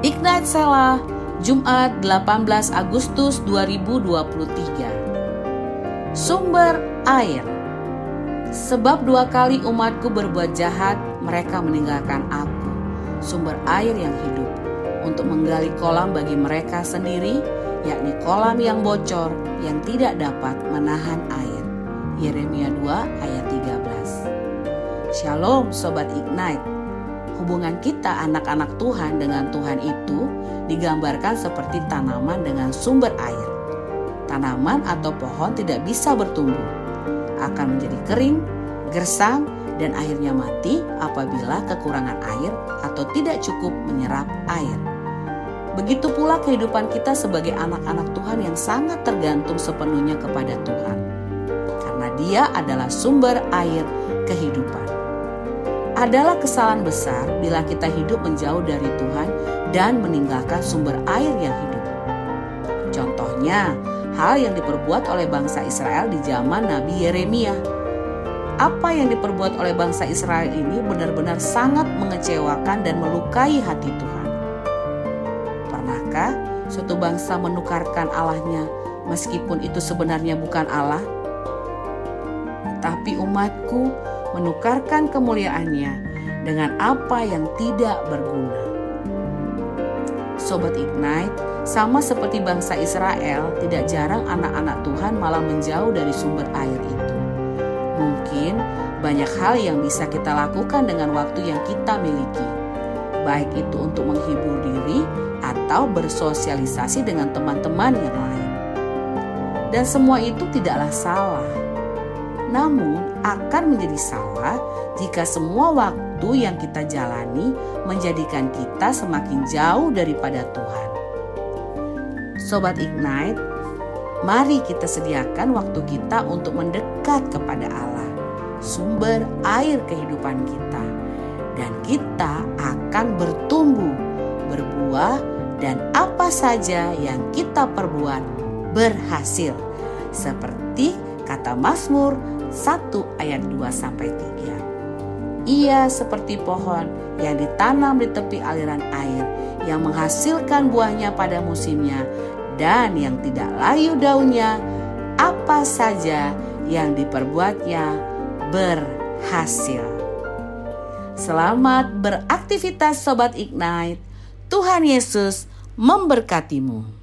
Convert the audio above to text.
Ignite Sela, Jumat 18 Agustus 2023. Sumber air. Sebab dua kali umatku berbuat jahat, mereka meninggalkan aku, sumber air yang hidup, untuk menggali kolam bagi mereka sendiri, yakni kolam yang bocor yang tidak dapat menahan air. Yeremia 2 ayat 13. Shalom Sobat Ignite hubungan kita anak-anak Tuhan dengan Tuhan itu digambarkan seperti tanaman dengan sumber air. Tanaman atau pohon tidak bisa bertumbuh, akan menjadi kering, gersam, dan akhirnya mati apabila kekurangan air atau tidak cukup menyerap air. Begitu pula kehidupan kita sebagai anak-anak Tuhan yang sangat tergantung sepenuhnya kepada Tuhan, karena Dia adalah sumber air kehidupan adalah kesalahan besar bila kita hidup menjauh dari Tuhan dan meninggalkan sumber air yang hidup. Contohnya, hal yang diperbuat oleh bangsa Israel di zaman Nabi Yeremia. Apa yang diperbuat oleh bangsa Israel ini benar-benar sangat mengecewakan dan melukai hati Tuhan. Pernahkah suatu bangsa menukarkan Allahnya meskipun itu sebenarnya bukan Allah? Tapi umatku menukarkan kemuliaannya dengan apa yang tidak berguna. Sobat Ignite, sama seperti bangsa Israel, tidak jarang anak-anak Tuhan malah menjauh dari sumber air itu. Mungkin banyak hal yang bisa kita lakukan dengan waktu yang kita miliki, baik itu untuk menghibur diri atau bersosialisasi dengan teman-teman yang lain. Dan semua itu tidaklah salah namun akan menjadi salah jika semua waktu yang kita jalani menjadikan kita semakin jauh daripada Tuhan. Sobat Ignite, mari kita sediakan waktu kita untuk mendekat kepada Allah, sumber air kehidupan kita. Dan kita akan bertumbuh, berbuah, dan apa saja yang kita perbuat berhasil. Seperti kata Mazmur 1 ayat 2 sampai 3. Ia seperti pohon yang ditanam di tepi aliran air yang menghasilkan buahnya pada musimnya dan yang tidak layu daunnya apa saja yang diperbuatnya berhasil. Selamat beraktivitas sobat Ignite. Tuhan Yesus memberkatimu.